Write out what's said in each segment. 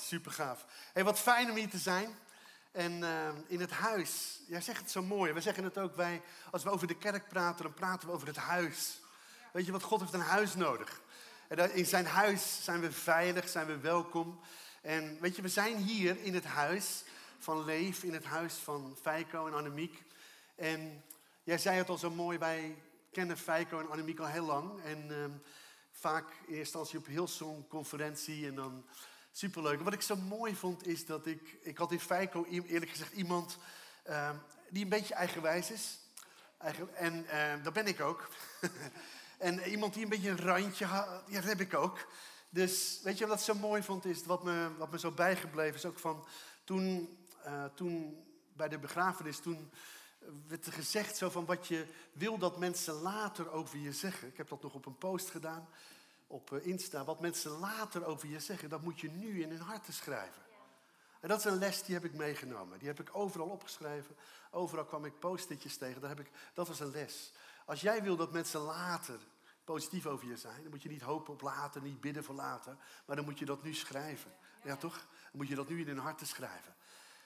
Super gaaf. Hey, wat fijn om hier te zijn. En uh, in het huis. Jij zegt het zo mooi. We zeggen het ook bij, als we over de kerk praten, dan praten we over het huis. Weet je wat? God heeft een huis nodig. En in zijn huis zijn we veilig, zijn we welkom. En weet je, we zijn hier in het huis van Leef, in het huis van Feiko en Annemiek. En jij zei het al zo mooi, wij kennen Feiko en Annemiek al heel lang. En uh, vaak in eerste instantie op heel zo'n conferentie en dan superleuk. Wat ik zo mooi vond is dat ik, ik had in Feiko eerlijk gezegd iemand uh, die een beetje eigenwijs is. Eigen, en uh, dat ben ik ook. en iemand die een beetje een randje had, ja, dat heb ik ook. Dus weet je wat ik zo mooi vond is, wat me, wat me zo bijgebleven is ook van toen, uh, toen bij de begrafenis, toen werd er gezegd zo van wat je wil dat mensen later over je zeggen. Ik heb dat nog op een post gedaan op eh, Insta. Wat mensen later over je zeggen, dat moet je nu in hun harten schrijven. En dat is een les die heb ik meegenomen. Die heb ik overal opgeschreven. Overal kwam ik post-itjes tegen. Dat, heb ik, dat was een les. Als jij wil dat mensen later positief over je zijn, dan moet je niet hopen op later, niet bidden voor later. Maar dan moet je dat nu schrijven. Ja, toch? Dan moet je dat nu in hun harten schrijven.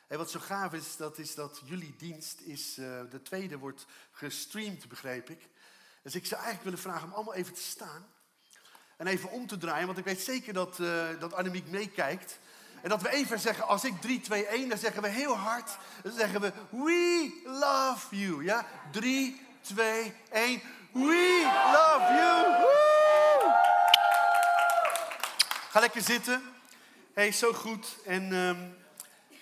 En wat zo gaaf is, dat is dat jullie dienst is, uh, de tweede wordt gestreamd, begreep ik. Dus ik zou eigenlijk willen vragen om allemaal even te staan. En even om te draaien, want ik weet zeker dat, uh, dat Annemiek meekijkt. En dat we even zeggen, als ik 3, 2, 1, dan zeggen we heel hard. Dan zeggen we, we love you. Ja, 3, 2, 1. We love you. Ga lekker zitten. Hey, zo goed. En um,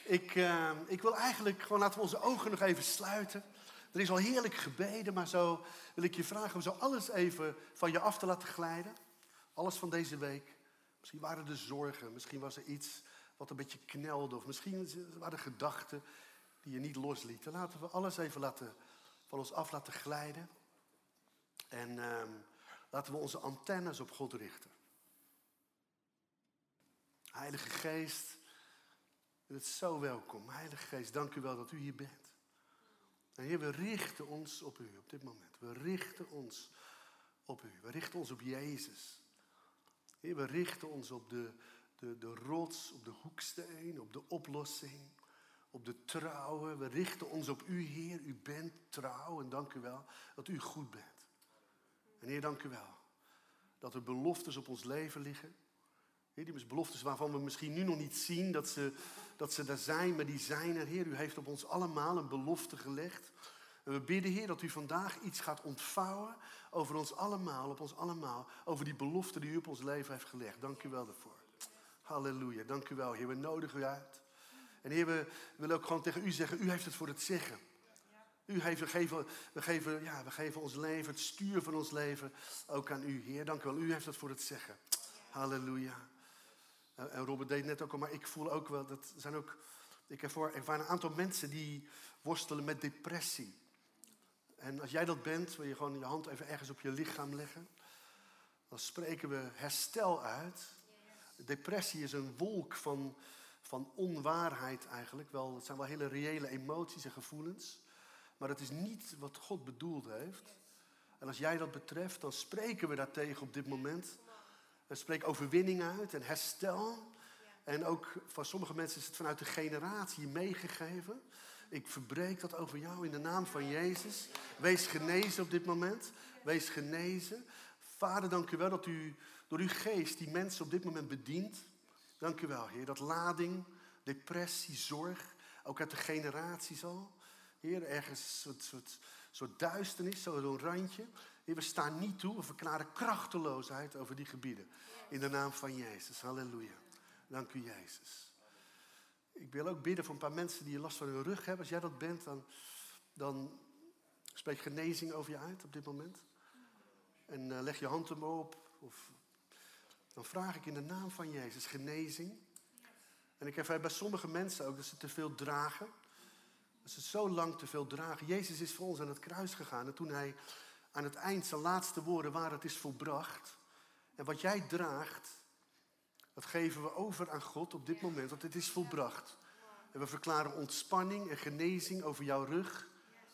ik, uh, ik wil eigenlijk gewoon laten we onze ogen nog even sluiten. Er is al heerlijk gebeden, maar zo wil ik je vragen om zo alles even van je af te laten glijden. Alles van deze week. Misschien waren er zorgen, misschien was er iets wat een beetje knelde, of misschien waren er gedachten die je niet loslieten. Laten we alles even laten, van ons af laten glijden. En um, laten we onze antennes op God richten. Heilige Geest, u bent zo welkom. Heilige Geest, dank u wel dat u hier bent. En Heer, we richten ons op u op dit moment. We richten ons op u. We richten ons op Jezus. We richten ons op de, de, de rots, op de hoeksteen, op de oplossing, op de trouwe. We richten ons op u, Heer. U bent trouw en dank u wel dat u goed bent. En Heer, dank u wel dat er beloftes op ons leven liggen. Die beloftes waarvan we misschien nu nog niet zien dat ze, dat ze er zijn, maar die zijn er. Heer, u heeft op ons allemaal een belofte gelegd. En we bidden, Heer, dat u vandaag iets gaat ontvouwen over ons allemaal, op ons allemaal, over die belofte die u op ons leven heeft gelegd. Dank u wel daarvoor. Halleluja, dank u wel, Heer. We nodigen u uit. En Heer, we willen ook gewoon tegen u zeggen, u heeft het voor het zeggen. U heeft, we, geven, we, geven, ja, we geven ons leven, het stuur van ons leven ook aan u, Heer. Dank u wel, u heeft het voor het zeggen. Halleluja. En Robert deed net ook al, maar ik voel ook wel, dat zijn ook, ik ervaar een aantal mensen die worstelen met depressie. En als jij dat bent, wil je gewoon je hand even ergens op je lichaam leggen. Dan spreken we herstel uit. Depressie is een wolk van, van onwaarheid eigenlijk. Wel, het zijn wel hele reële emoties en gevoelens. Maar het is niet wat God bedoeld heeft. En als jij dat betreft, dan spreken we daartegen op dit moment. En spreek overwinning uit en herstel. En ook voor sommige mensen is het vanuit de generatie meegegeven. Ik verbreek dat over jou in de naam van Jezus. Wees genezen op dit moment. Wees genezen. Vader, dank u wel dat u door uw geest die mensen op dit moment bedient. Dank u wel, Heer, dat lading, depressie, zorg, ook uit de generaties al. Heer, ergens een soort, soort, duisternis, zo'n randje. Heer, we staan niet toe, we verklaren krachteloosheid over die gebieden. In de naam van Jezus, halleluja. Dank u, Jezus. Ik wil ook bidden voor een paar mensen die last van hun rug hebben. Als jij dat bent, dan, dan spreek genezing over je uit op dit moment. En uh, leg je hand hem op. Of, dan vraag ik in de naam van Jezus genezing. En ik heb bij sommige mensen ook dat ze te veel dragen. Dat ze zo lang te veel dragen. Jezus is voor ons aan het kruis gegaan. En toen hij aan het eind zijn laatste woorden waren, het is volbracht. En wat jij draagt, dat geven we over aan God op dit moment, want het is volbracht. En we verklaren ontspanning en genezing over jouw rug.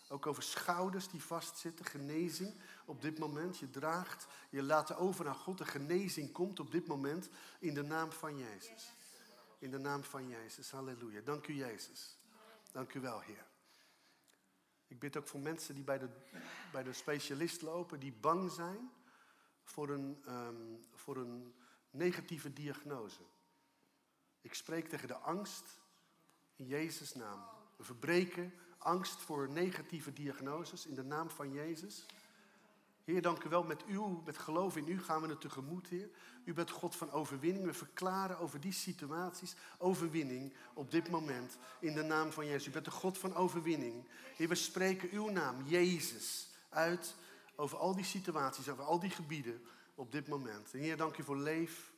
Ook over schouders die vastzitten, genezing op dit moment. Je draagt, je laat over aan God. De genezing komt op dit moment in de naam van Jezus. In de naam van Jezus. Halleluja. Dank u, Jezus. Dank u wel, Heer. Ik bid ook voor mensen die bij de, bij de specialist lopen, die bang zijn voor een, ehm, voor een negatieve diagnose. Ik spreek tegen de angst in Jezus' naam. We verbreken angst voor negatieve diagnoses in de naam van Jezus. Heer, dank u wel. Met uw, met geloof in u gaan we het tegemoet, Heer. U bent God van overwinning. We verklaren over die situaties overwinning op dit moment in de naam van Jezus. U bent de God van overwinning. Heer, we spreken uw naam, Jezus, uit over al die situaties, over al die gebieden op dit moment. En Heer, dank u voor leef.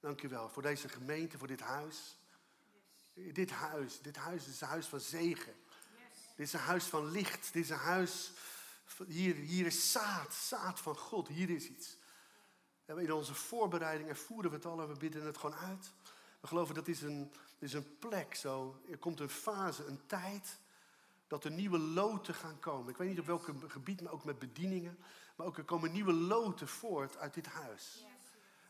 Dank u wel voor deze gemeente, voor dit huis. Dit huis, dit huis is een huis van zegen. Dit is een huis van licht. Dit is een huis hier, hier is zaad, zaad van God. Hier is iets. En in onze voorbereiding voeren we het al en we bidden het gewoon uit. We geloven dat is een, is een plek zo. Er komt een fase, een tijd dat er nieuwe loten gaan komen. Ik weet niet op welk gebied, maar ook met bedieningen. Maar ook er komen nieuwe loten voort uit dit huis.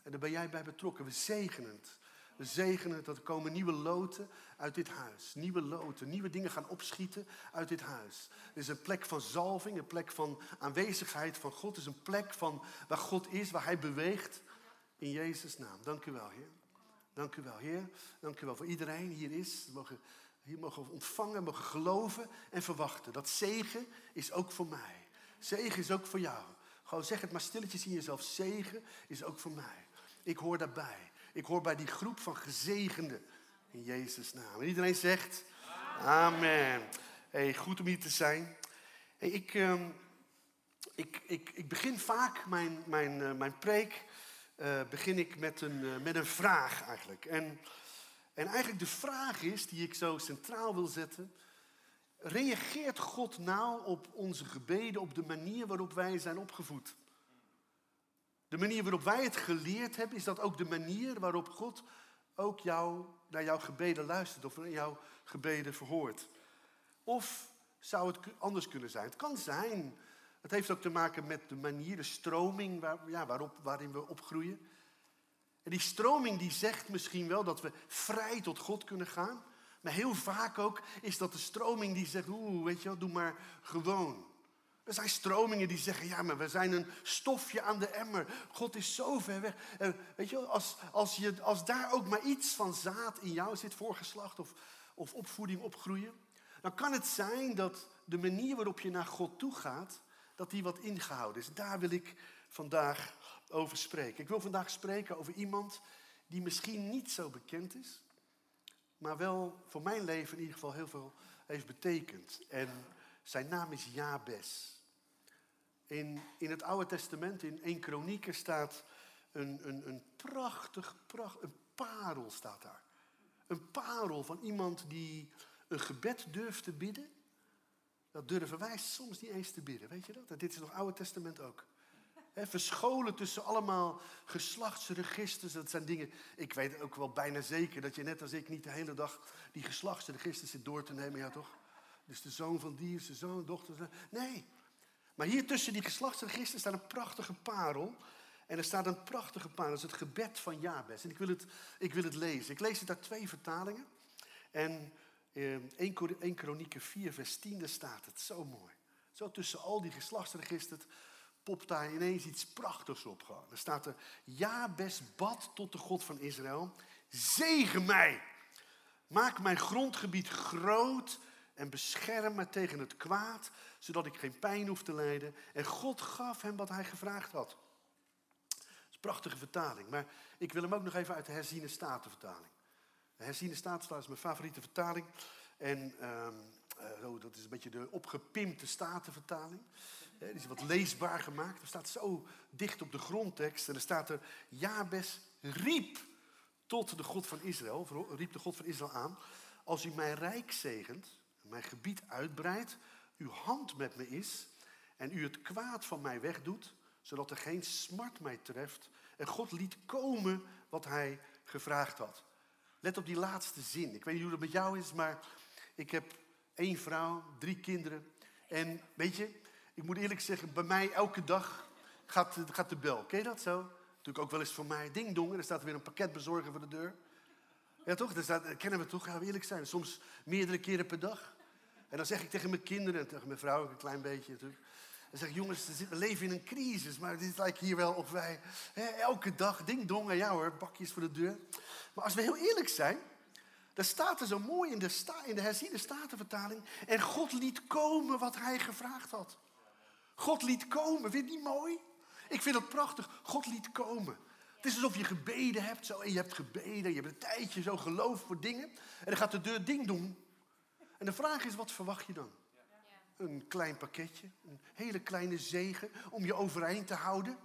En daar ben jij bij betrokken. We zegenen het. We zegenen dat er komen nieuwe loten uit dit huis. Nieuwe loten, nieuwe dingen gaan opschieten uit dit huis. Het is een plek van zalving, een plek van aanwezigheid van God. Het is een plek van waar God is, waar Hij beweegt. In Jezus' naam. Dank u wel, Heer. Dank u wel, Heer. Dank u wel voor iedereen hier is. We mogen, hier mogen we ontvangen, mogen geloven en verwachten. Dat zegen is ook voor mij. Zegen is ook voor jou. Gewoon zeg het maar stilletjes in jezelf. Zegen is ook voor mij. Ik hoor daarbij. Ik hoor bij die groep van gezegenden. In Jezus' naam. En iedereen zegt: Amen. Hey, goed om hier te zijn. Hey, ik, ehm, ik, ik, ik begin vaak mijn, mijn, uh, mijn preek uh, begin ik met een, uh, met een vraag eigenlijk. En, en eigenlijk de vraag is, die ik zo centraal wil zetten. Reageert God nou op onze gebeden, op de manier waarop wij zijn opgevoed? De manier waarop wij het geleerd hebben, is dat ook de manier waarop God ook jou, naar jouw gebeden luistert of naar jouw gebeden verhoort. Of zou het anders kunnen zijn? Het kan zijn. Het heeft ook te maken met de manier, de stroming waar, ja, waarop, waarin we opgroeien. En die stroming die zegt misschien wel dat we vrij tot God kunnen gaan. Maar heel vaak ook is dat de stroming die zegt, oeh, weet je wel, doe maar gewoon. Er zijn stromingen die zeggen, ja, maar we zijn een stofje aan de emmer. God is zo ver weg. weet je, als, als, je, als daar ook maar iets van zaad in jou zit, voorgeslacht of, of opvoeding, opgroeien, dan kan het zijn dat de manier waarop je naar God toe gaat, dat die wat ingehouden is. Daar wil ik vandaag over spreken. Ik wil vandaag spreken over iemand die misschien niet zo bekend is, maar wel voor mijn leven in ieder geval heel veel heeft betekend. En zijn naam is Jabes. In, in het Oude Testament, in 1 Kronieken, staat een, een, een prachtig, pracht, een parel staat daar. Een parel van iemand die een gebed durft te bidden. Dat durven wij soms niet eens te bidden, weet je dat? Dit is nog Oude Testament ook. Verscholen tussen allemaal geslachtsregisters. Dat zijn dingen. Ik weet ook wel bijna zeker dat je net als ik niet de hele dag die geslachtsregisters zit door te nemen, ja toch? Dus de zoon van die is de zoon, dochter. Nee, maar hier tussen die geslachtsregisters staat een prachtige parel. En er staat een prachtige parel, dat is het gebed van Jabes. En ik wil het, ik wil het lezen. Ik lees het uit twee vertalingen. En eh, 1 Kronieken 4, vers 10, daar staat het. Zo mooi. Zo tussen al die geslachtsregisters popt daar ineens iets prachtigs op. Gewoon. Er staat er, Jabes bad tot de God van Israël. Zegen mij. Maak mijn grondgebied groot en bescherm me tegen het kwaad, zodat ik geen pijn hoef te lijden. En God gaf hem wat hij gevraagd had. Dat is een prachtige vertaling, maar ik wil hem ook nog even uit de herziene statenvertaling. De herziene statenvertaling is mijn favoriete vertaling. En um, dat is een beetje de opgepimpte statenvertaling. Die is wat leesbaar gemaakt. Er staat zo dicht op de grondtekst. En er staat er, Jabes riep tot de God van Israël, riep de God van Israël aan. Als u mij rijk zegent, mijn gebied uitbreidt, uw hand met me is en u het kwaad van mij wegdoet, zodat er geen smart mij treft. En God liet komen wat hij gevraagd had. Let op die laatste zin. Ik weet niet hoe het met jou is, maar ik heb één vrouw, drie kinderen. En weet je, ik moet eerlijk zeggen, bij mij elke dag gaat, gaat de bel. Ken je dat zo? Natuurlijk ook wel eens voor mij. Ding dong, er staat weer een pakketbezorger voor de deur. Ja, toch? Dat kennen we toch, gaan we eerlijk zijn. Soms meerdere keren per dag. En dan zeg ik tegen mijn kinderen en tegen mijn vrouw ook een klein beetje natuurlijk. Dan zeg jongens, we leven in een crisis, maar het lijkt hier wel of wij hè, elke dag ding dong, ja hoor, bakjes voor de deur. Maar als we heel eerlijk zijn, dan staat er zo mooi in de, sta, in de herziende statenvertaling. En God liet komen wat hij gevraagd had. God liet komen, vind je niet mooi? Ik vind dat prachtig. God liet komen. Het is alsof je gebeden hebt zo, en je hebt gebeden. Je hebt een tijdje zo geloofd voor dingen. En dan gaat de deur ding doen. En de vraag is, wat verwacht je dan? Een klein pakketje, een hele kleine zegen om je overeind te houden?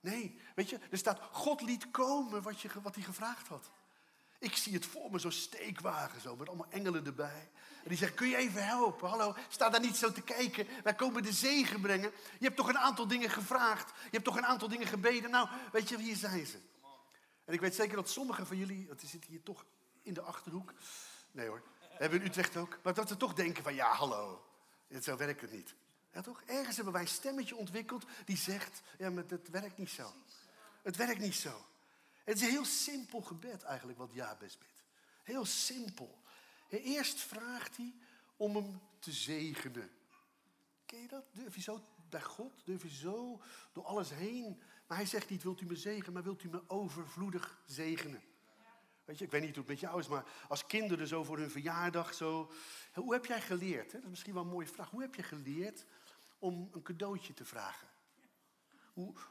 Nee, weet je, er staat, God liet komen wat, je, wat hij gevraagd had. Ik zie het voor me, zo'n steekwagen zo, met allemaal engelen erbij. En die zeggen, kun je even helpen? Hallo, sta daar niet zo te kijken. Wij komen de zegen brengen. Je hebt toch een aantal dingen gevraagd. Je hebt toch een aantal dingen gebeden. Nou, weet je, hier zijn ze. En ik weet zeker dat sommigen van jullie, dat zitten hier toch in de Achterhoek. Nee hoor, we hebben in Utrecht ook. Maar dat ze toch denken van, ja, hallo, zo werkt het niet. Ja, toch? Ergens hebben wij een stemmetje ontwikkeld die zegt, ja, maar het werkt niet zo. Het werkt niet zo. Het is een heel simpel gebed eigenlijk wat Jabes bidt. Heel simpel. Eerst vraagt hij om hem te zegenen. Ken je dat? Durf je zo bij God? Durf je zo door alles heen? Maar hij zegt niet, wilt u me zegenen, maar wilt u me overvloedig zegenen? Weet je, ik weet niet hoe het met jou is, maar als kinderen zo voor hun verjaardag zo... Hoe heb jij geleerd? Hè? Dat is misschien wel een mooie vraag. Hoe heb je geleerd om een cadeautje te vragen?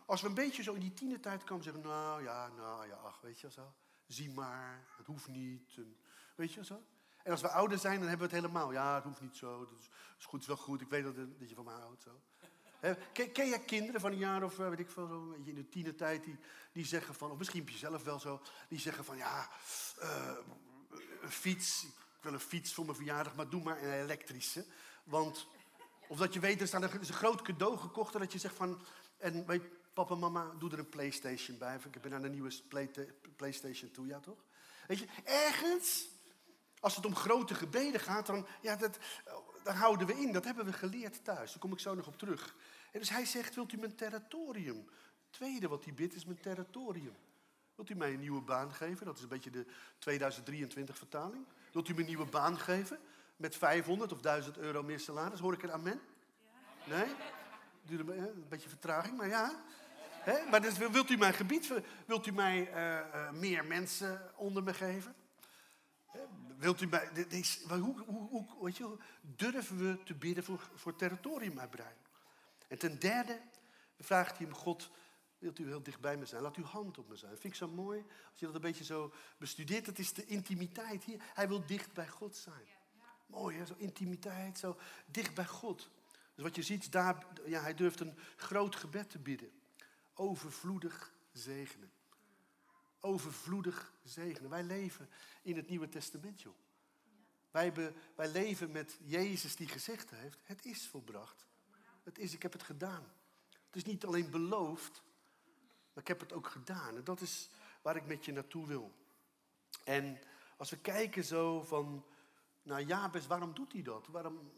Als we een beetje zo in die tienertijd komen zeggen, nou ja, nou ja, ach, weet je zo. Zie maar, het hoeft niet. En, weet je zo. En als we ouder zijn, dan hebben we het helemaal. Ja, het hoeft niet zo. Dat is, is goed, is wel goed. Ik weet dat, dat je van mij houdt. Zo. ken, ken jij kinderen van een jaar of eh, weet ik veel, zo, in de tienertijd, die, die zeggen van, of misschien heb je zelf wel zo, die zeggen van ja, uh, een fiets, ik wil een fiets voor mijn verjaardag, maar doe maar een elektrische. Want, of dat je weet, er, er is een groot cadeau gekocht dat je zegt van, en weet, papa en mama, doe er een Playstation bij. Ik ben naar de nieuwe Playstation toe, ja toch? Weet je, ergens, als het om grote gebeden gaat, dan, ja, dat, dan houden we in. Dat hebben we geleerd thuis. Daar kom ik zo nog op terug. En dus hij zegt, wilt u mijn territorium? tweede wat hij bidt is mijn territorium. Wilt u mij een nieuwe baan geven? Dat is een beetje de 2023 vertaling. Wilt u me een nieuwe baan geven? Met 500 of 1000 euro meer salaris? Hoor ik een amen? Nee? Duurde een beetje vertraging, maar ja. Maar dus, wilt u mijn gebied, wilt u mij uh, uh, meer mensen onder me geven? Wilt u mij, hoe, hoe, hoe, weet je, durven we te bidden voor, voor territoriumuitbreiding? En ten derde vraagt hij hem, God, wilt u heel dicht bij me zijn? Laat uw hand op me zijn. Dat vind ik zo mooi, als je dat een beetje zo bestudeert. Dat is de intimiteit hier. Hij wil dicht bij God zijn. Mooi hè, zo intimiteit, zo dicht bij God. Dus wat je ziet, daar, ja, hij durft een groot gebed te bidden. Overvloedig zegenen. Overvloedig zegenen. Wij leven in het Nieuwe Testament, joh. Wij, wij leven met Jezus die gezegd heeft, het is volbracht. Het is, ik heb het gedaan. Het is niet alleen beloofd, maar ik heb het ook gedaan. En dat is waar ik met je naartoe wil. En als we kijken zo van, nou Jabes, waarom doet hij dat? Waarom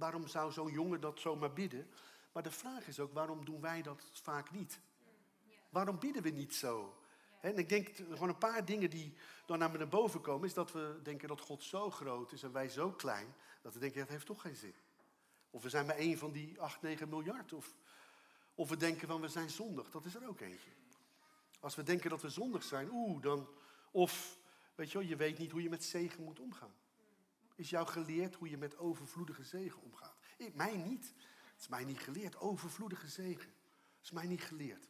waarom zou zo'n jongen dat zomaar bidden? Maar de vraag is ook, waarom doen wij dat vaak niet? Waarom bidden we niet zo? En ik denk gewoon een paar dingen die dan naar, naar boven komen, is dat we denken dat God zo groot is en wij zo klein, dat we denken, dat heeft toch geen zin. Of we zijn maar één van die 8, 9 miljard. Of, of we denken van we zijn zondig, dat is er ook eentje. Als we denken dat we zondig zijn, oeh, dan. Of, weet je wel, je weet niet hoe je met zegen moet omgaan is jou geleerd hoe je met overvloedige zegen omgaat. Ik, mij niet. Het is mij niet geleerd, overvloedige zegen. Het is mij niet geleerd.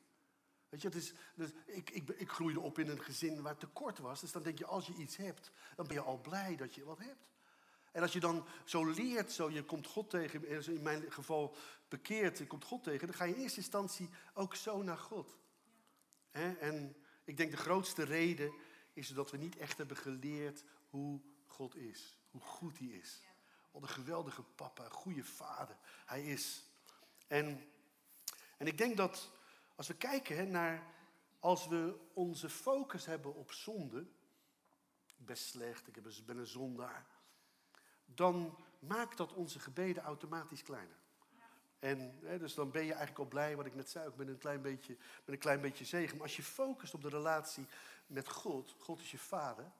Weet je, het is, dus ik, ik, ik groeide op in een gezin waar tekort was. Dus dan denk je, als je iets hebt, dan ben je al blij dat je wat hebt. En als je dan zo leert, zo, je komt God tegen, in mijn geval bekeerd, je komt God tegen, dan ga je in eerste instantie ook zo naar God. En ik denk de grootste reden is dat we niet echt hebben geleerd hoe God is. Hoe goed hij is. Wat een geweldige papa, goede vader hij is. En, en ik denk dat als we kijken hè, naar, als we onze focus hebben op zonde, best slecht, ik ben een zondaar, dan maakt dat onze gebeden automatisch kleiner. En hè, dus dan ben je eigenlijk al blij, wat ik net zei, ook met een klein beetje, met een klein beetje zegen. Maar als je focust op de relatie met God, God is je vader,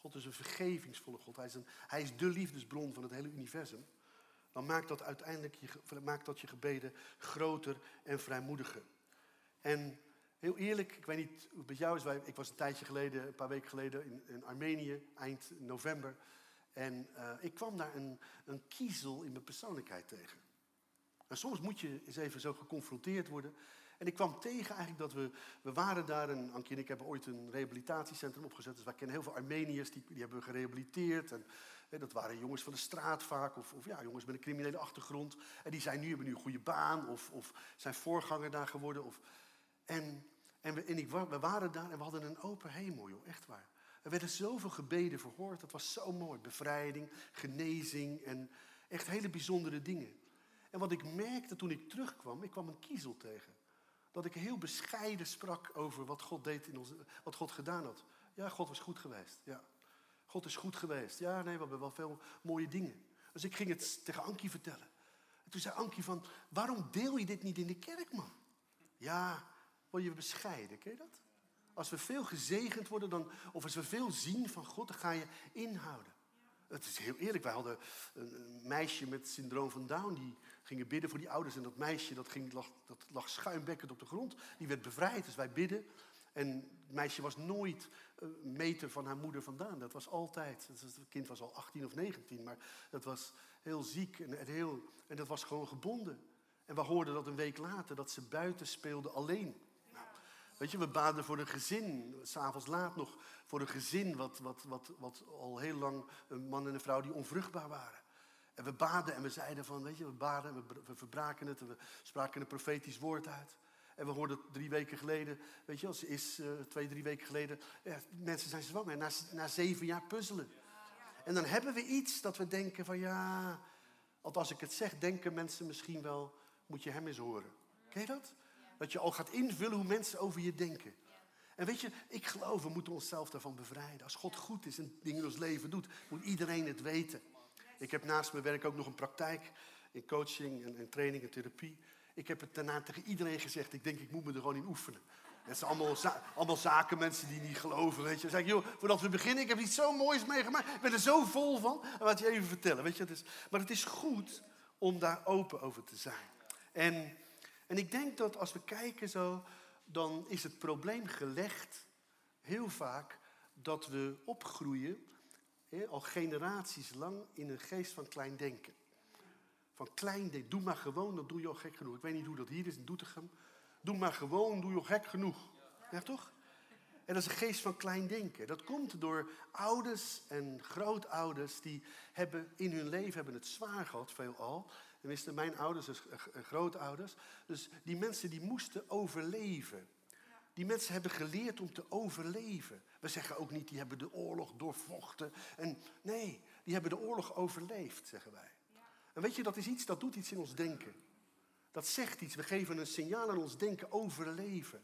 God is een vergevingsvolle God. Hij is, een, hij is de liefdesbron van het hele universum. Dan maakt dat uiteindelijk je, maakt dat je gebeden groter en vrijmoediger. En heel eerlijk, ik weet niet hoe het met jou is. Ik was een tijdje geleden, een paar weken geleden in, in Armenië, eind november. En uh, ik kwam daar een, een kiezel in mijn persoonlijkheid tegen. En soms moet je eens even zo geconfronteerd worden. En ik kwam tegen eigenlijk dat we, we waren daar, en en ik hebben ooit een rehabilitatiecentrum opgezet. Dus wij kennen heel veel Armeniërs, die, die hebben gerehabiliteerd. En dat waren jongens van de straat vaak, of, of ja, jongens met een criminele achtergrond. En die zijn nu, hebben nu een goede baan, of, of zijn voorganger daar geworden. Of, en en, we, en ik, we waren daar en we hadden een open hemel, joh, echt waar. Er werden zoveel gebeden verhoord, dat was zo mooi. Bevrijding, genezing en echt hele bijzondere dingen. En wat ik merkte toen ik terugkwam, ik kwam een kiezel tegen. Dat ik heel bescheiden sprak over wat God deed in onze, wat God gedaan had. Ja, God was goed geweest. Ja. God is goed geweest. Ja, nee, we hebben wel veel mooie dingen. Dus ik ging het tegen Ankie vertellen. En toen zei Ankie van, waarom deel je dit niet in de kerk, man? Ja, word je bescheiden, ken je dat? Als we veel gezegend worden, dan, of als we veel zien van God, dan ga je inhouden. Het is heel eerlijk, wij hadden een meisje met syndroom van Down, die gingen bidden voor die ouders. En dat meisje dat ging, lag, dat lag schuimbekkend op de grond. Die werd bevrijd, dus wij bidden. En het meisje was nooit een meter van haar moeder vandaan. Dat was altijd. Het kind was al 18 of 19, maar dat was heel ziek en, heel, en dat was gewoon gebonden. En we hoorden dat een week later, dat ze buiten speelde alleen. Weet je, we baden voor een gezin, s'avonds laat nog, voor een gezin wat, wat, wat, wat al heel lang een man en een vrouw die onvruchtbaar waren. En we baden en we zeiden van, weet je, we baden, we, we verbraken het en we spraken een profetisch woord uit. En we hoorden drie weken geleden, weet je, als is uh, twee, drie weken geleden, mensen zijn zwanger na, na zeven jaar puzzelen. En dan hebben we iets dat we denken van ja, althans als ik het zeg, denken mensen misschien wel, moet je hem eens horen. Ken je dat? Dat je al gaat invullen hoe mensen over je denken. En weet je, ik geloof, we moeten onszelf daarvan bevrijden. Als God goed is en dingen in ons leven doet, moet iedereen het weten. Ik heb naast mijn werk ook nog een praktijk in coaching en, training en therapie. Ik heb het daarna tegen iedereen gezegd. Ik denk, ik moet me er gewoon in oefenen. Het zijn allemaal, allemaal zaken, mensen die niet geloven. Weet je. Dan zeg ik, joh, voordat we beginnen, ik heb iets zo moois meegemaakt. Ik ben er zo vol van. Laat je even vertellen. Weet je, is, maar het is goed om daar open over te zijn. En en ik denk dat als we kijken zo, dan is het probleem gelegd heel vaak dat we opgroeien, al generaties lang, in een geest van klein denken. Van klein denken. Doe maar gewoon, dan doe je al gek genoeg. Ik weet niet hoe dat hier is in Doetinchem. Doe maar gewoon, doe je al gek genoeg. Ja, toch? En dat is een geest van klein denken. Dat komt door ouders en grootouders die hebben in hun leven hebben het zwaar gehad, veelal. Tenminste, mijn ouders en grootouders. Dus die mensen die moesten overleven. Die mensen hebben geleerd om te overleven. We zeggen ook niet, die hebben de oorlog doorvochten. En nee, die hebben de oorlog overleefd, zeggen wij. En weet je, dat is iets, dat doet iets in ons denken. Dat zegt iets. We geven een signaal aan ons denken, overleven.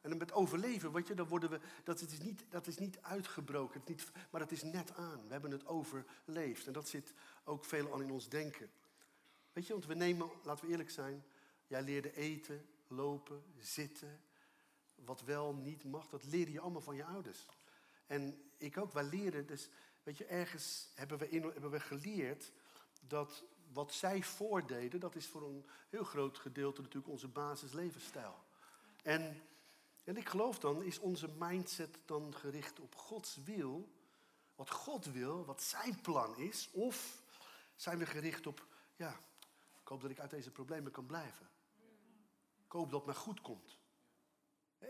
En met overleven, weet je, dan worden we, dat, is niet, dat is niet uitgebroken, het niet, maar dat is net aan. We hebben het overleefd. En dat zit ook veel aan in ons denken. Weet je, want we nemen, laten we eerlijk zijn, jij leerde eten, lopen, zitten. Wat wel, niet mag, dat leerde je allemaal van je ouders. En ik ook, wij leren, dus weet je, ergens hebben we, in, hebben we geleerd dat wat zij voordeden, dat is voor een heel groot gedeelte natuurlijk onze basislevensstijl. En, en ik geloof dan, is onze mindset dan gericht op Gods wil, wat God wil, wat zijn plan is, of zijn we gericht op, ja, ik hoop dat ik uit deze problemen kan blijven. Ik hoop dat het mij goed komt.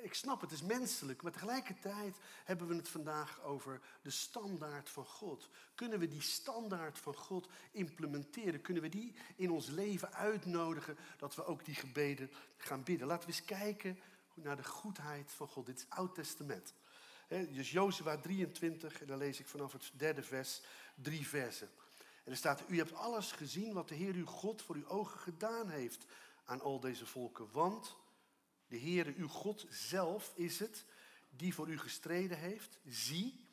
Ik snap, het is menselijk, maar tegelijkertijd hebben we het vandaag over de standaard van God. Kunnen we die standaard van God implementeren? Kunnen we die in ons leven uitnodigen dat we ook die gebeden gaan bidden? Laten we eens kijken naar de goedheid van God. Dit is Oud Testament. Dus Jozua 23, en dan lees ik vanaf het derde vers drie versen. Er staat, u hebt alles gezien wat de Heer uw God voor uw ogen gedaan heeft aan al deze volken. Want de Heere uw God zelf is het die voor u gestreden heeft. Zie,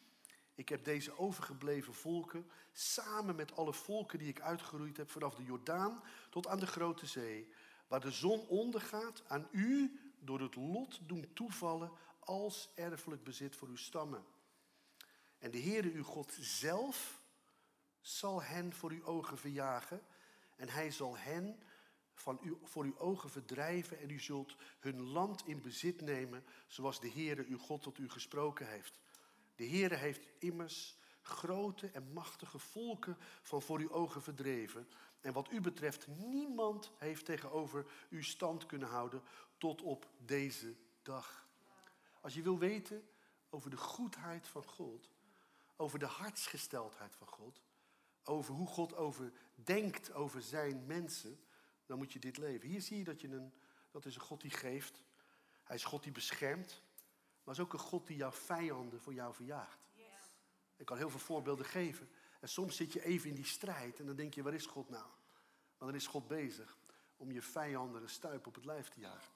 ik heb deze overgebleven volken samen met alle volken die ik uitgeroeid heb vanaf de Jordaan tot aan de grote zee, waar de zon ondergaat, aan u door het lot doen toevallen als erfelijk bezit voor uw stammen. En de Heere uw God zelf zal hen voor uw ogen verjagen. En hij zal hen van u, voor uw ogen verdrijven. En u zult hun land in bezit nemen, zoals de Heere uw God tot u gesproken heeft. De Heere heeft immers grote en machtige volken van voor uw ogen verdreven. En wat u betreft, niemand heeft tegenover u stand kunnen houden tot op deze dag. Als je wil weten over de goedheid van God, over de hartsgesteldheid van God, over hoe God over denkt over zijn mensen, dan moet je dit leven. Hier zie je dat je een, dat is een God die geeft. Hij is God die beschermt. Maar is ook een God die jouw vijanden voor jou verjaagt. Ik kan heel veel voorbeelden geven. En soms zit je even in die strijd en dan denk je, waar is God nou? Maar dan is God bezig om je vijanden een stuip op het lijf te jagen.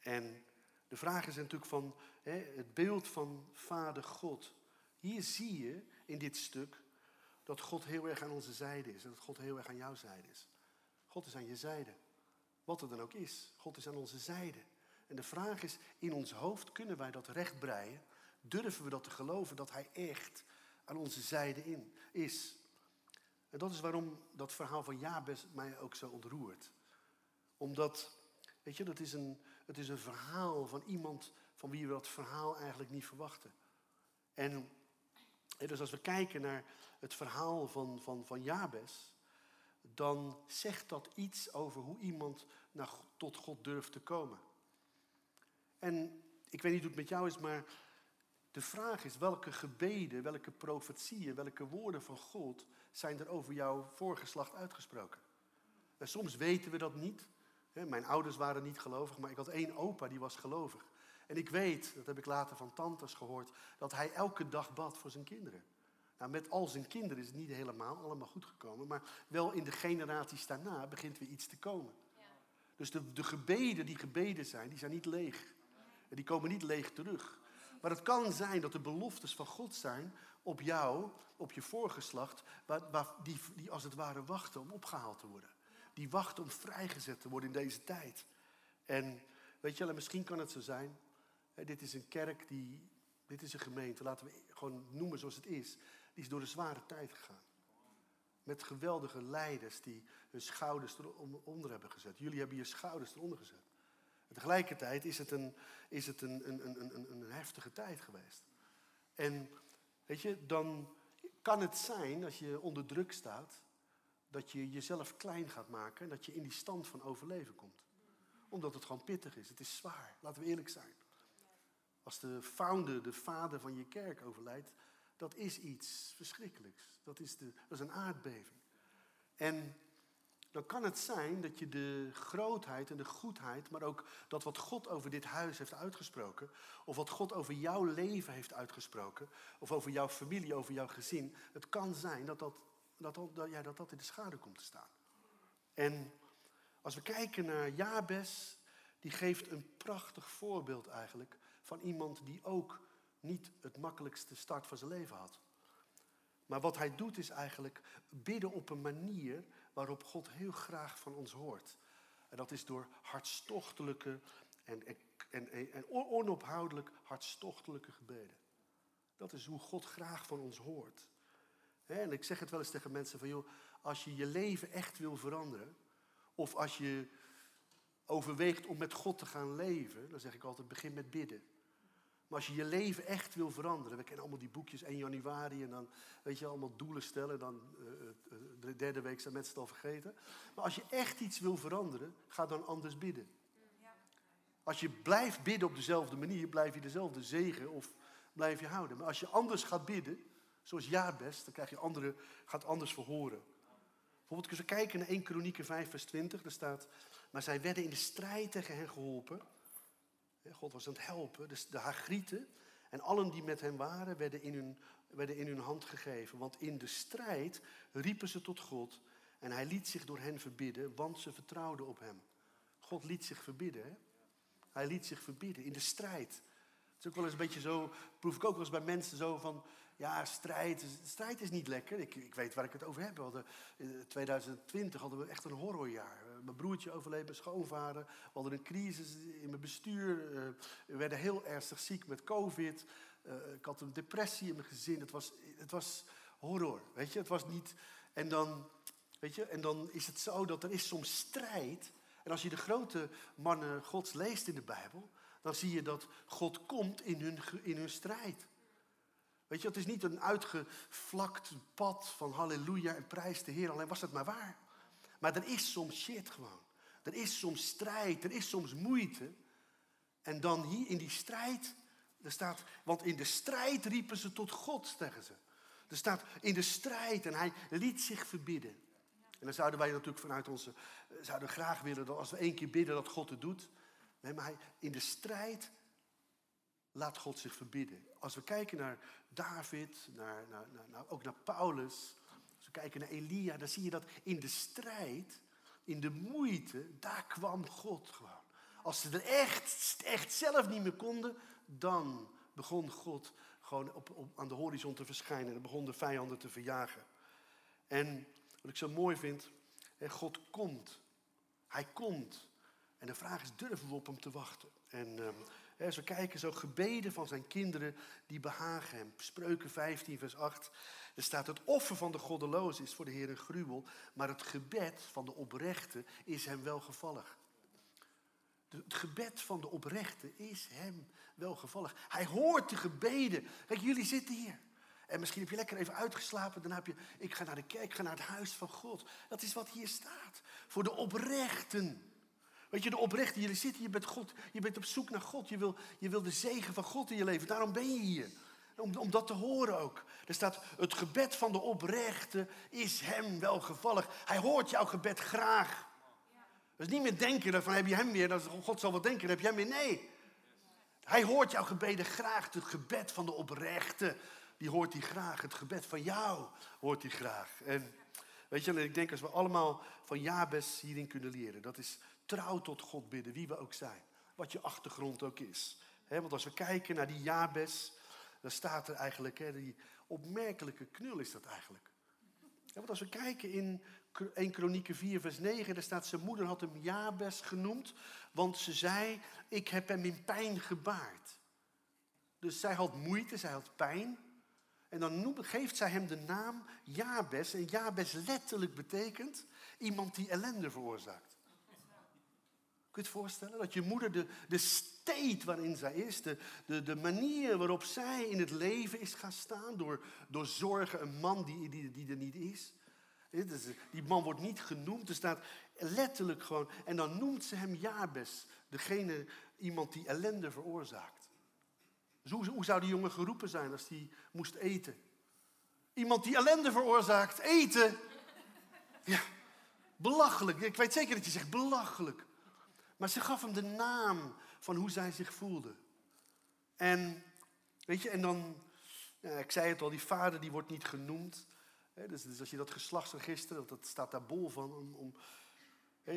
En de vraag is natuurlijk van hè, het beeld van Vader God. Hier zie je in dit stuk dat God heel erg aan onze zijde is en dat God heel erg aan jouw zijde is. God is aan je zijde. Wat er dan ook is, God is aan onze zijde. En de vraag is, in ons hoofd kunnen wij dat recht breien? Durven we dat te geloven dat Hij echt aan onze zijde in is? En dat is waarom dat verhaal van Jabes mij ook zo ontroert. Omdat, weet je, dat is een, het is een verhaal van iemand van wie we dat verhaal eigenlijk niet verwachten. En dus als we kijken naar het verhaal van, van, van Jabes, dan zegt dat iets over hoe iemand naar, tot God durft te komen. En ik weet niet hoe het met jou is, maar de vraag is welke gebeden, welke profetieën, welke woorden van God zijn er over jouw voorgeslacht uitgesproken. En soms weten we dat niet. Mijn ouders waren niet gelovig, maar ik had één opa die was gelovig. En ik weet, dat heb ik later van tantes gehoord, dat hij elke dag bad voor zijn kinderen. Nou, met al zijn kinderen is het niet helemaal allemaal goed gekomen, maar wel in de generaties daarna begint weer iets te komen. Ja. Dus de, de gebeden die gebeden zijn, die zijn niet leeg. En die komen niet leeg terug. Maar het kan zijn dat de beloftes van God zijn op jou, op je voorgeslacht, waar, waar, die, die als het ware wachten om opgehaald te worden. Die wachten om vrijgezet te worden in deze tijd. En weet je wel, misschien kan het zo zijn dit is een kerk, die, dit is een gemeente, laten we gewoon noemen zoals het is. Die is door een zware tijd gegaan. Met geweldige leiders die hun schouders eronder hebben gezet. Jullie hebben je schouders eronder gezet. Tegelijkertijd is het, een, is het een, een, een, een, een heftige tijd geweest. En weet je, dan kan het zijn, als je onder druk staat, dat je jezelf klein gaat maken en dat je in die stand van overleven komt. Omdat het gewoon pittig is. Het is zwaar, laten we eerlijk zijn. Als de founder, de vader van je kerk overlijdt, dat is iets verschrikkelijks. Dat is, de, dat is een aardbeving. En dan kan het zijn dat je de grootheid en de goedheid, maar ook dat wat God over dit huis heeft uitgesproken, of wat God over jouw leven heeft uitgesproken, of over jouw familie, over jouw gezin, het kan zijn dat dat, dat, dat, ja, dat, dat in de schaduw komt te staan. En als we kijken naar Jabes, die geeft een prachtig voorbeeld eigenlijk van iemand die ook niet het makkelijkste start van zijn leven had. Maar wat hij doet is eigenlijk bidden op een manier waarop God heel graag van ons hoort. En dat is door hartstochtelijke en, en, en onophoudelijk hartstochtelijke gebeden. Dat is hoe God graag van ons hoort. En ik zeg het wel eens tegen mensen van, joh, als je je leven echt wil veranderen, of als je overweegt om met God te gaan leven, dan zeg ik altijd, begin met bidden. Als je je leven echt wil veranderen, we kennen allemaal die boekjes 1 januari en dan weet je allemaal doelen stellen, dan uh, de derde week zijn mensen het al vergeten. Maar als je echt iets wil veranderen, ga dan anders bidden. Als je blijft bidden op dezelfde manier, blijf je dezelfde zegen of blijf je houden. Maar als je anders gaat bidden, zoals Jabes, dan krijg je andere, gaat anders verhoren. Bijvoorbeeld als we kijken naar 1 Kronieken 5 vers 20, daar staat, maar zij werden in de strijd tegen hen geholpen God was aan het helpen. Dus de Hagrieten en allen die met hem waren, werden in, hun, werden in hun hand gegeven. Want in de strijd riepen ze tot God en hij liet zich door hen verbidden, want ze vertrouwden op hem. God liet zich verbidden. Hij liet zich verbidden in de strijd. Het is ook wel eens een beetje zo, proef ik ook wel eens bij mensen zo van, ja, strijd, strijd is niet lekker. Ik, ik weet waar ik het over heb. We in 2020 hadden we echt een horrorjaar. Mijn broertje overleed, mijn schoonvader. We hadden een crisis in mijn bestuur. Eh, we werden heel ernstig ziek met covid. eh, ik had een depressie in mijn gezin. Het was, het was horror, weet je. Het was niet... En dan, weet je, en dan is het zo dat er is soms strijd. En als je de grote mannen Gods leest in de Bijbel... dan zie je dat God komt in hun, in hun strijd. Weet je, het is niet een uitgevlakt pad van halleluja en prijs de Heer. Alleen was het maar waar. Maar er is soms shit gewoon. Er is soms strijd, er is soms moeite. En dan hier in die strijd, er staat, want in de strijd riepen ze tot God, zeggen ze. Er staat in de strijd en hij liet zich verbidden. En dan zouden wij natuurlijk vanuit onze, eh, zouden graag willen dat als we één keer bidden dat God het doet. Nee, maar in de strijd laat God zich verbidden. Als we kijken naar David, naar, naar, naar, ook naar Paulus, kijken naar Elia, dan zie je dat in de strijd, in de moeite, daar kwam God gewoon. Als ze er echt, echt zelf niet meer konden, dan begon God gewoon op, op, aan de horizon te verschijnen. En begon de vijanden te verjagen. En wat ik zo mooi vind, God komt. Hij komt. En de vraag is, durven we op hem te wachten? En ehm, als we kijken, zo gebeden van zijn kinderen, die behagen hem. Spreuken 15, vers 8. Er staat, het offer van de goddeloze is voor de Heer een gruwel, maar het gebed van de oprechte is hem welgevallig. Het gebed van de oprechte is hem welgevallig. Hij hoort de gebeden. Kijk, jullie zitten hier. En misschien heb je lekker even uitgeslapen. Dan heb je, ik ga naar de kerk, ik ga naar het huis van God. Dat is wat hier staat. Voor de oprechten. Weet je, de oprechten, jullie zitten hier met God. Je bent op zoek naar God. Je wil, je wil de zegen van God in je leven. Daarom ben je hier. Om, dat te horen ook. Er staat, het gebed van de oprechte is hem welgevallig. Hij hoort jouw gebed graag. Dus niet meer denken van heb je hem weer, God zal wat denken, heb je hem weer. Nee. Hij hoort jouw gebeden graag. Het gebed van de oprechte, die hoort hij graag. Het gebed van jou hoort hij graag. En weet je, ik denk als we allemaal van Jabes hierin kunnen leren. Dat is trouw tot God bidden, wie we ook zijn. Wat je achtergrond ook is. want als we kijken naar die Jabes, dan staat er eigenlijk, die opmerkelijke knul is dat eigenlijk. want als we kijken in 1 Kronieken 4, vers 9, daar staat zijn moeder had hem Jabes genoemd, want ze zei, ik heb hem in pijn gebaard. Dus zij had moeite, zij had pijn. En dan geeft zij hem de naam Jabes. En Jabes letterlijk betekent iemand die ellende veroorzaakt. Kun je het voorstellen? Dat je moeder de, de state waarin zij is, de, de, de manier waarop zij in het leven is gaan staan, door, door zorgen, een man die, die, die er niet is. Die man wordt niet genoemd, er staat letterlijk gewoon. En dan noemt ze hem Jabes, degene, iemand die ellende veroorzaakt. Dus hoe, hoe zou die jongen geroepen zijn als hij moest eten? Iemand die ellende veroorzaakt, eten. Ja, belachelijk. Ik weet zeker dat je zegt belachelijk. Maar ze gaf hem de naam van hoe zij zich voelde. En, weet je, en dan, ik zei het al, die vader die wordt niet genoemd. Dus, dus, als je dat geslachtsregister, dat, dat staat daar bol van, om, om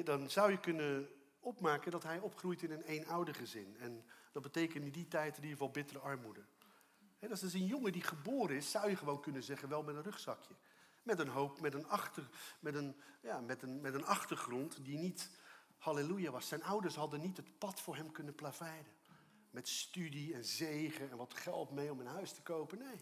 dan zou je kunnen opmaken dat hij opgroeit in een eenoudergezin. En dat betekent in die tijd in ieder geval bittere armoede. dat is dus een jongen die geboren is, zou je gewoon kunnen zeggen, wel met een rugzakje. Met een hoop, met een, achter, met een, ja, met een, met een achtergrond die niet halleluja was. Zijn ouders hadden niet het pad voor hem kunnen plaveiden. Met studie en zegen en wat geld mee om een huis te kopen. Nee.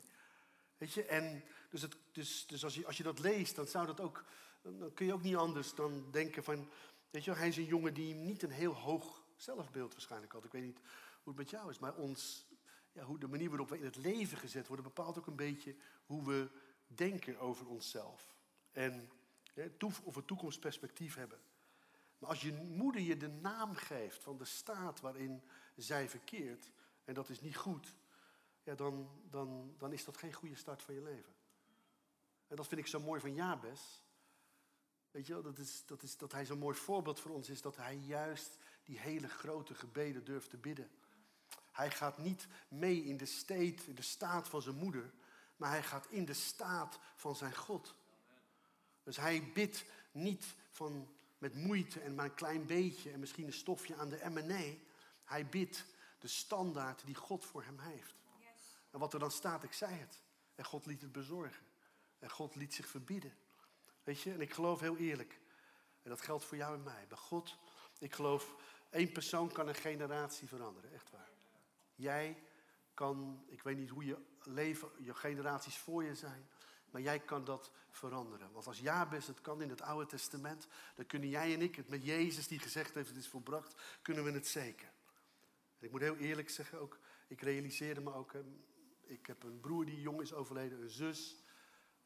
Weet je, en dus, het, dus, dus als, je, als je dat leest, dan zou dat ook, dan kun je ook niet anders dan denken van, weet je, hij is een jongen die niet een heel hoog zelfbeeld waarschijnlijk had. Ik weet niet hoe het met jou is, maar ons, ja, hoe de manier waarop we in het leven gezet worden, bepaalt ook een beetje hoe we denken over onszelf. En of we toekomstperspectief hebben. Maar als je moeder je de naam geeft van de staat waarin zij verkeert, en dat is niet goed, ja, dan, dan, dan is dat geen goede start van je leven. En dat vind ik zo mooi van Jabes. Weet je wel, dat, is, dat, is, dat hij zo'n mooi voorbeeld voor ons is, dat hij juist die hele grote gebeden durft te bidden. Hij gaat niet mee in de, state, in de staat van zijn moeder, maar hij gaat in de staat van zijn God. Dus hij bidt niet van, met moeite en maar een klein beetje en misschien een stofje aan de M&A. Hij bidt de standaard die God voor hem heeft. En wat er dan staat, ik zei het. En God liet het bezorgen. En God liet zich verbieden. Weet je, en ik geloof heel eerlijk. En dat geldt voor jou en mij. Bij God, ik geloof, één persoon kan een generatie veranderen. Echt waar. Jij kan, ik weet niet hoe je leven, je generaties voor je zijn, maar jij kan dat veranderen. Want als Jabes het kan in het Oude Testament, dan kunnen jij en ik het met Jezus die gezegd heeft het is volbracht, kunnen we het zeker. En ik moet heel eerlijk zeggen, ook, ik realiseerde me ook, ik heb een broer die jong is overleden, een zus.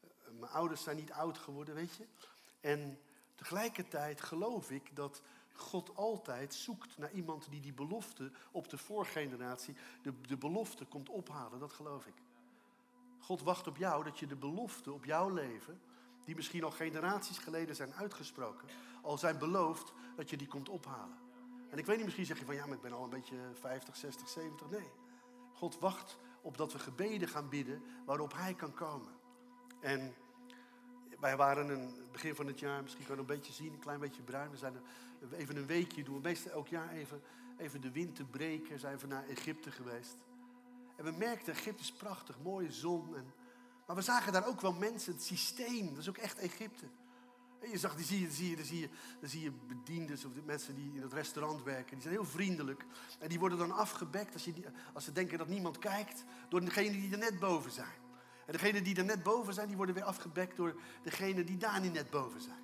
Eh, mijn ouders zijn niet oud geworden, weet je. En tegelijkertijd geloof ik dat God altijd zoekt naar iemand die die belofte op de voorgeneratie, de, de belofte komt ophalen. Dat geloof ik. God wacht op jou dat je de belofte op jouw leven, die misschien al generaties geleden zijn uitgesproken, al zijn beloofd, dat je die komt ophalen. En ik weet niet, misschien zeg je van ja, maar ik ben al een beetje 50, 60, 70. Nee. God wacht op dat we gebeden gaan bidden waarop Hij kan komen. En wij waren een begin van het jaar, misschien kan je een beetje zien, een klein beetje bruin. We zijn even een weekje doen. We meestal elk jaar even, even de wind te breken. Zijn we naar Egypte geweest. En we merkten, Egypte is prachtig, mooie zon. En, maar we zagen daar ook wel mensen, het systeem, dat is ook echt Egypte. En je zag, die zie je, zie je, dan, zie je, dan zie je bediendes of mensen die in het restaurant werken. Die zijn heel vriendelijk. En die worden dan afgebekt als, als ze denken dat niemand kijkt. Door degenen die er net boven zijn. En degenen die er net boven zijn, die worden weer afgebekt door degenen die daar niet net boven zijn.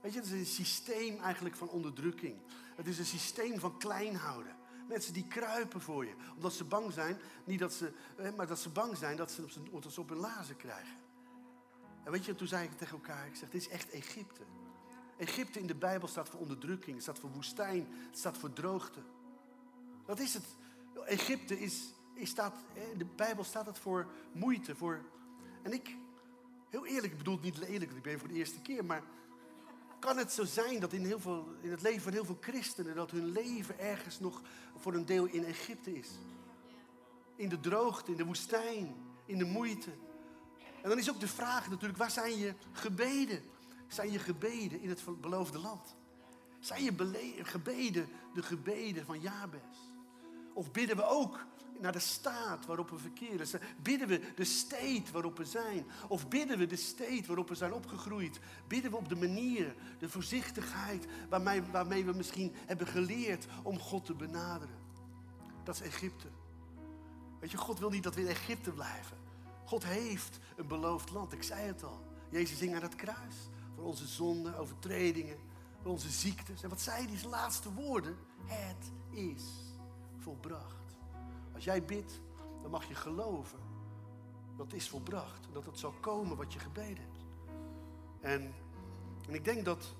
Weet je, het is een systeem eigenlijk van onderdrukking. Het is een systeem van klein houden. Mensen die kruipen voor je. Omdat ze bang zijn, niet dat ze, maar dat ze bang zijn dat ze, dat ze op hun lazen krijgen. En weet je, toen zei ik tegen elkaar, ik zeg, dit is echt Egypte. Egypte in de Bijbel staat voor onderdrukking, staat voor woestijn, staat voor droogte. Dat is het. Egypte is, is staat, in de Bijbel staat het voor moeite, voor... En ik, heel eerlijk, ik bedoel het niet lelijk, ik ben voor de eerste keer, maar kan het zo zijn dat in, heel veel, in het leven van heel veel christenen, dat hun leven ergens nog voor een deel in Egypte is? In de droogte, in de woestijn, in de moeite. En dan is ook de vraag natuurlijk, waar zijn je gebeden? Zijn je gebeden in het beloofde land? Zijn je gebeden de gebeden van Jabes? Of bidden we ook naar de staat waarop we verkeren? Bidden we de state waarop we zijn? Of bidden we de state waarop we zijn opgegroeid? Bidden we op de manier, de voorzichtigheid waarmee, waarmee we misschien hebben geleerd om God te benaderen? Dat is Egypte. Weet je, God wil niet dat we in Egypte blijven. God heeft een beloofd land, ik zei het al. Jezus hing aan het kruis voor onze zonden, overtredingen, voor onze ziektes. En wat zei die laatste woorden? Het is volbracht. Als jij bidt, dan mag je geloven dat het is volbracht. Dat het zal komen wat je gebeden hebt. En, en ik denk dat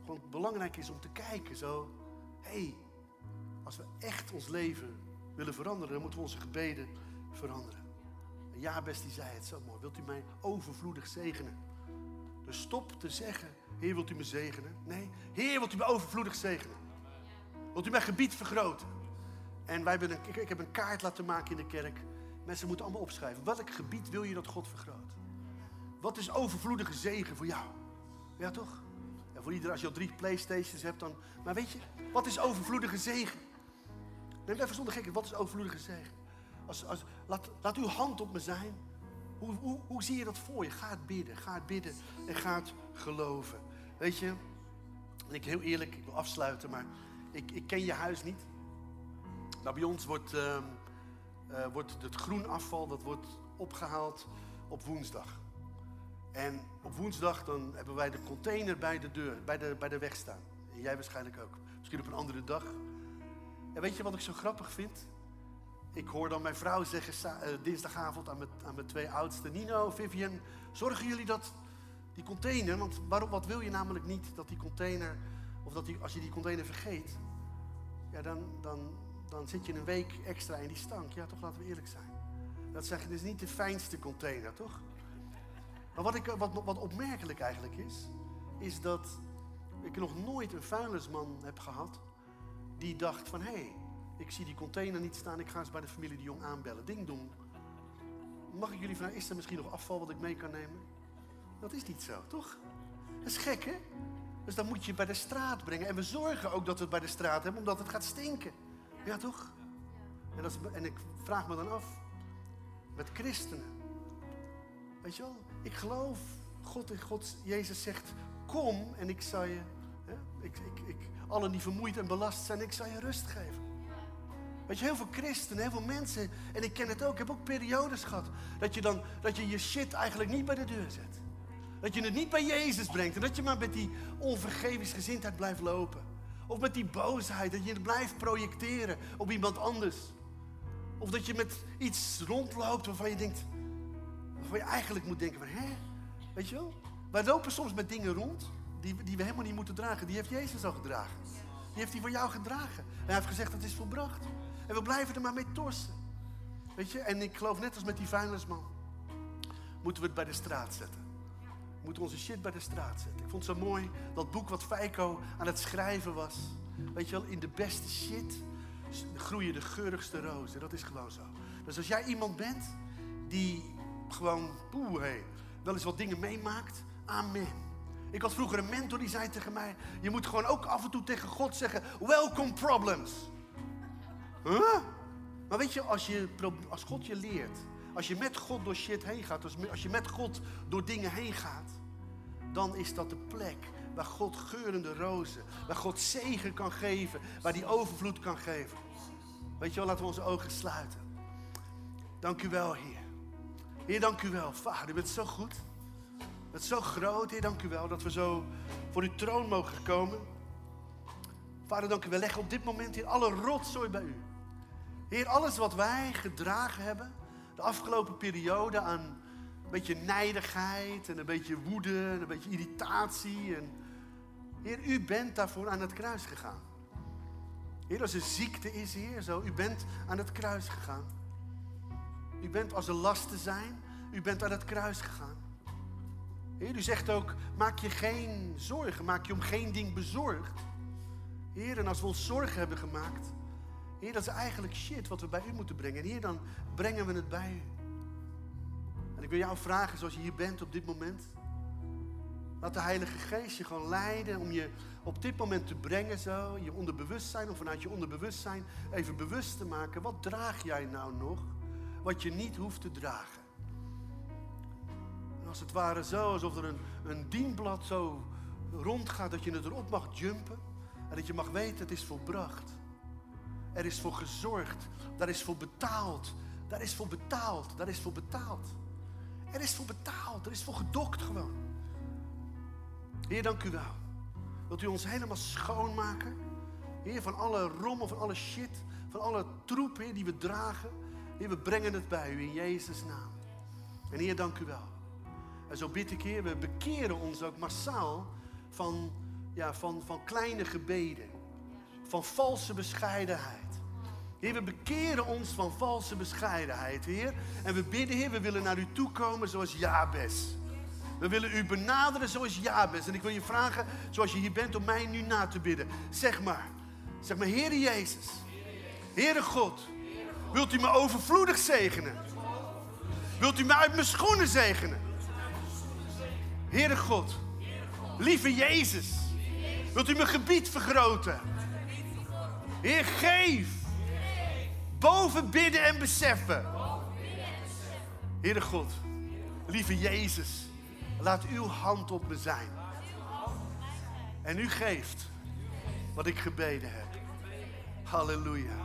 gewoon belangrijk is om te kijken zo. Hé, hey, als we echt ons leven willen veranderen, dan moeten we onze gebeden veranderen. Jabes die zei het zo mooi. Wilt u mij overvloedig zegenen? Dus stop te zeggen, Heer wilt u me zegenen? Nee, Heer wilt u me overvloedig zegenen? Wilt u mijn gebied vergroten? En wij hebben een, ik heb een kaart laten maken in de kerk. Mensen moeten allemaal opschrijven. Welk gebied wil je dat God vergroot? Wat is overvloedige zegen voor jou? Ja, toch? En voor iedereen, als je al drie Playstations hebt, dan... Maar weet je, wat is overvloedige zegen? Neem even zonder gekken, wat is overvloedige zegen? Als, als, laat, laat uw hand op me zijn. Hoe, hoe, hoe zie je dat voor je? Ga het bidden, ga het bidden en ga het geloven. Weet je, en ik heel eerlijk, ik wil afsluiten, maar ik, ik ken je huis niet. Maar bij ons wordt, uh, uh, wordt het groenafval dat wordt opgehaald op woensdag. En op woensdag dan hebben wij de container bij de deur, bij de, bij de weg staan. En jij waarschijnlijk ook. Misschien op een andere dag. En weet je wat ik zo grappig vind? Ik hoor dan mijn vrouw zeggen uh, dinsdagavond aan mijn, aan mijn twee oudsten: Nino, Vivian, zorgen jullie dat die container, want waarom, wat wil je namelijk niet dat die container, of dat die, als je die container vergeet, ja, dan, dan, dan zit je een week extra in die stank. Ja, toch laten we eerlijk zijn. Dat zeg, het is niet de fijnste container, toch? Maar wat, ik, wat, wat opmerkelijk eigenlijk is, is dat ik nog nooit een vuilnisman heb gehad die dacht van hé, hey, ik zie die container niet staan. Ik ga eens bij de familie de Jong aanbellen. Ding dong. Mag ik jullie vragen, is er misschien nog afval wat ik mee kan nemen? Dat is niet zo, toch? Dat is gek, hè? Dus dan moet je bij de straat brengen. En we zorgen ook dat we het bij de straat hebben, omdat het gaat stinken. Ja, toch? En, dat is, en ik vraag me dan af, met christenen. Weet je wel, ik geloof, God in God, Jezus zegt, kom en ik zal je, hè, ik, ik, ik, allen die vermoeid en belast zijn, ik zal je rust geven. Weet je, heel veel christenen, heel veel mensen, en ik ken het ook, ik heb ook periodes gehad, dat je dan, dat je je shit eigenlijk niet bij de deur zet. Dat je het niet bij Jezus brengt en dat je maar met die onvergevingsgezindheid blijft lopen. Of met die boosheid, dat je het blijft projecteren op iemand anders. Of dat je met iets rondloopt waarvan je denkt, waarvan je eigenlijk moet denken van, hè, weet je wel? Wij lopen soms met dingen rond die, die we helemaal niet moeten dragen. Die heeft Jezus al gedragen. Die heeft hij voor jou gedragen. En hij heeft gezegd, dat is volbracht. En we blijven er maar mee torsen. Weet je, en ik geloof net als met die vuilnisman, moeten we het bij de straat zetten. We moeten onze shit bij de straat zetten. Ik vond het zo mooi, dat boek wat Feiko aan het schrijven was. Weet je wel, in de beste shit groeien de geurigste rozen. Dat is gewoon zo. Dus als jij iemand bent die gewoon, poeh, hey, wel eens wat dingen meemaakt, amen. Ik had vroeger een mentor die zei tegen mij: Je moet gewoon ook af en toe tegen God zeggen: Welcome problems. Huh? Maar weet je, als, je, als God je leert, als je met God door shit heen gaat, als je met God door dingen heen gaat, dan is dat de plek waar God geurende rozen, waar God zegen kan geven, waar die overvloed kan geven. Weet je wel, laten we onze ogen sluiten. Dank u wel, Heer. Heer, dank u wel. Vader, u bent zo goed. U bent zo groot, Heer, dank u wel dat we zo voor uw troon mogen komen. Vader, dank u wel. Leggen op dit moment hier alle rotzooi bij u. Heer, alles wat wij gedragen hebben de afgelopen periode aan een beetje nijdigheid en een beetje woede en een beetje irritatie. En, Heer, u bent daarvoor aan het kruis gegaan. Heer, als er ziekte is, Heer, zo, u bent aan het kruis gegaan. U bent als er lasten zijn, u bent aan het kruis gegaan. Heer, u zegt ook, maak je geen zorgen, maak je om geen ding bezorgd. Heer, en als we ons zorgen hebben gemaakt, Heer, dat is eigenlijk shit wat we bij u moeten brengen. En Heer, dan brengen we het bij u. En ik wil jou vragen, zoals je hier bent op dit moment. Laat de Heilige Geest je gewoon leiden om je op dit moment te brengen zo. Je onderbewustzijn of vanuit je onderbewustzijn even bewust te maken. Wat draag jij nou nog wat je niet hoeft te dragen? En als het ware zo, alsof er een, een dienblad zo rondgaat dat je het erop mag jumpen. En dat je mag weten, het is volbracht. Er is voor gezorgd. Daar is voor betaald. Daar is voor betaald. Daar is voor betaald. Er is voor betaald. Er is voor gedokt gewoon. Heer, dank u wel. Wilt u ons helemaal schoonmaken? Heer, van alle rommel, van alle shit, van alle troep, die we dragen. Heer, we brengen het bij u in Jezus' naam. En Heer, dank u wel. En zo bid ik, Heer, we bekeren ons ook massaal van, ja, van, van kleine gebeden. Van valse bescheidenheid. Heer, we bekeren ons van valse bescheidenheid, Heer. En we bidden, Heer, we willen naar u toe komen zoals Jabes. We willen u benaderen zoals Jabes. En ik wil je vragen, zoals je hier bent, om mij nu na te bidden. Zeg maar, zeg maar, Heere Jezus, Heere God, wilt u me overvloedig zegenen? Wilt u me uit mijn schoenen zegenen? Heere God, lieve Jezus, wilt u mijn gebied vergroten? Heer, geef boven bidden en beseffen. Heere God, lieve Jezus, laat uw hand op me zijn. En u geeft wat ik gebeden heb. Halleluja.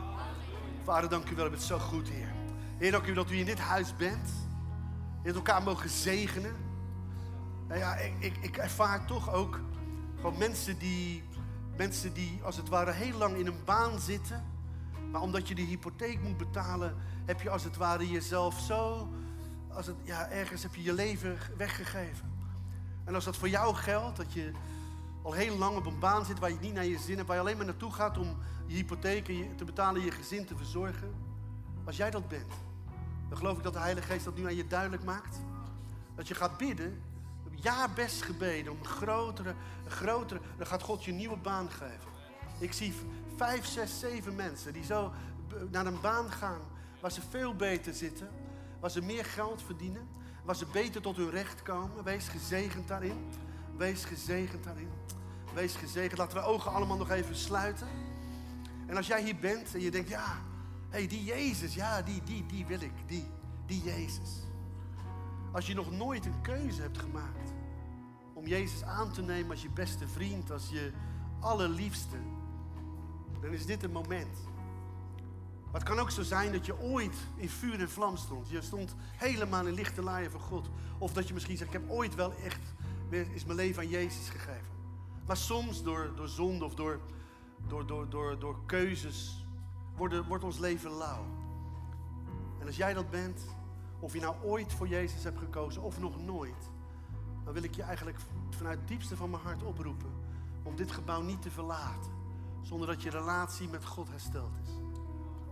Vader, dank u wel, u bent zo goed, Heer. Heer, dank u dat u in dit huis bent. Heer, elkaar mogen zegenen. Nou ja, ik, ik, ik ervaar toch ook gewoon mensen die, mensen die als het ware heel lang in een baan zitten. Maar omdat je de hypotheek moet betalen, heb je als het ware jezelf zo als het, ja, ergens heb je je leven weggegeven. En als dat voor jou geldt, dat je al heel lang op een baan zit waar je niet naar je zin hebt, waar je alleen maar naartoe gaat om je hypotheek te betalen, je gezin te verzorgen. Als jij dat bent, dan geloof ik dat de Heilige Geest dat nu aan je duidelijk maakt. Dat je gaat bidden, ja best gebeden, om een grotere, grotere, dan gaat God je een nieuwe baan geven. Ik zie vijf, zes, zeven mensen die zo naar een baan gaan waar ze veel beter zitten waar ze meer geld verdienen, waar ze beter tot hun recht komen. Wees gezegend daarin. Wees gezegend daarin. Wees gezegend. Laten we ogen allemaal nog even sluiten. En als jij hier bent en je denkt, ja, hé, hey, die Jezus, ja, die, die, die wil ik, die, die Jezus. Als je nog nooit een keuze hebt gemaakt om Jezus aan te nemen als je beste vriend, als je allerliefste, dan is dit een moment Maar het kan ook zo zijn dat je ooit in vuur en vlam stond. Je stond helemaal in lichte laaien van God. Of dat je misschien zegt, ik heb ooit wel echt, is mijn leven aan Jezus gegeven. Maar soms door, door zonde of door, door, door, door, door keuzes wordt, wordt ons leven lauw. En als jij dat bent, of je nou ooit voor Jezus hebt gekozen of nog nooit, dan wil ik je eigenlijk vanuit het diepste van mijn hart oproepen om dit gebouw niet te verlaten, zonder dat je relatie met God hersteld is.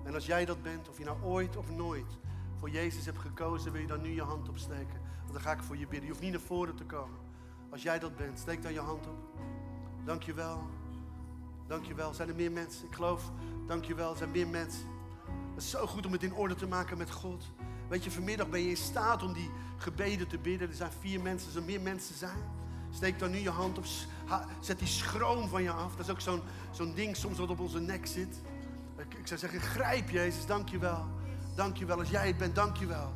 En als jij dat bent, of je nou ooit of nooit voor Jezus hebt gekozen, wil je dan nu je hand opsteken. Want dan ga ik voor je bidden. Je hoeft niet naar voren te komen. Als jij dat bent, steek dan je hand op. Dankjewel. Dankjewel. Zijn er meer mensen? Ik geloof, dankjewel. Er zijn meer mensen. Het is zo goed om het in orde te maken met God. Weet je, vanmiddag ben je in staat om die gebeden te bidden. Er zijn vier mensen, er meer mensen zijn. Steek dan nu je hand op. Zet die schroom van je af. Dat is ook zo'n zo'n ding soms wat op onze nek zit. Ik, zou zeggen, grijp Jezus, dankjewel. Dankjewel. Als jij het bent, dankjewel.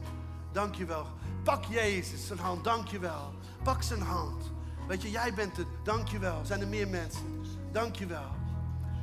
Dankjewel. Pak Jezus zijn hand, dankjewel. Pak zijn hand. Weet je, jij bent het, dankjewel. Zijn er meer mensen? Dankjewel.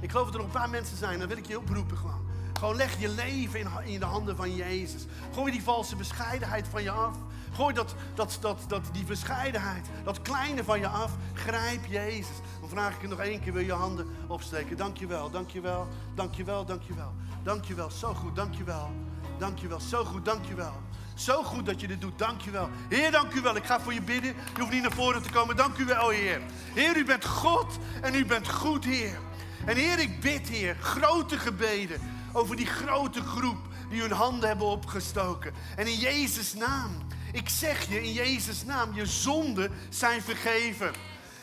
Ik geloof dat er nog een paar mensen zijn, dan wil ik je oproepen gewoon. Gewoon leg je leven in, in de handen van Jezus. Gooi die valse bescheidenheid van je af. Gooi dat, dat, dat, dat, die bescheidenheid, dat kleine van je af. Grijp Jezus. Dan vraag ik je nog één keer, wil je handen opsteken. Dankjewel, dankjewel, dankjewel, dankjewel. Dankjewel, zo goed, dankjewel. Dankjewel, zo goed, dankjewel. Zo goed dat je dit doet, dankjewel. Heer, dank u wel. Ik ga voor je bidden. Je hoeft niet naar voren te komen. Dank u wel, Heer. Heer, u bent God en u bent goed, Heer. En Heer, ik bid, Heer, grote gebeden over die grote groep die hun handen hebben opgestoken. En in Jezus' naam, ik zeg je in Jezus' naam, je zonden zijn vergeven.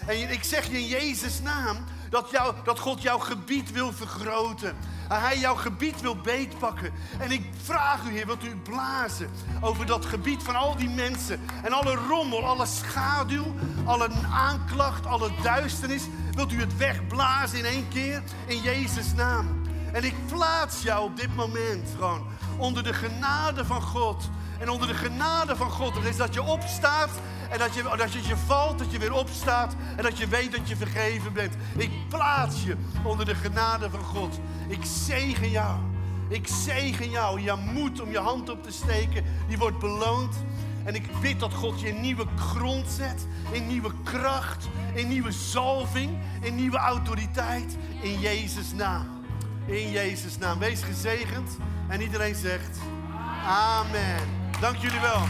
En ik zeg je in Jezus' naam dat, jou, dat God jouw gebied wil vergroten. Hij jouw gebied wil beetpakken. En ik vraag u, Heer, wilt u blazen over dat gebied van al die mensen. En alle rommel, alle schaduw, alle aanklacht, alle duisternis. Wilt u het wegblazen in één keer? In Jezus' naam. En ik plaats jou op dit moment gewoon onder de genade van God. En onder de genade van God, dat is dat je opstaat en dat je, dat je, je valt, dat je weer opstaat en dat je weet dat je vergeven bent. Ik plaats je onder de genade van God. Ik zegen jou. Ik zegen jou. Je moed om je hand op te steken, die wordt beloond. En ik bid dat God je in nieuwe grond zet, in nieuwe kracht, in nieuwe zalving, in nieuwe autoriteit. In Jezus' naam. In Jezus' naam. Wees gezegend. En iedereen zegt Amen. Dank jullie wel.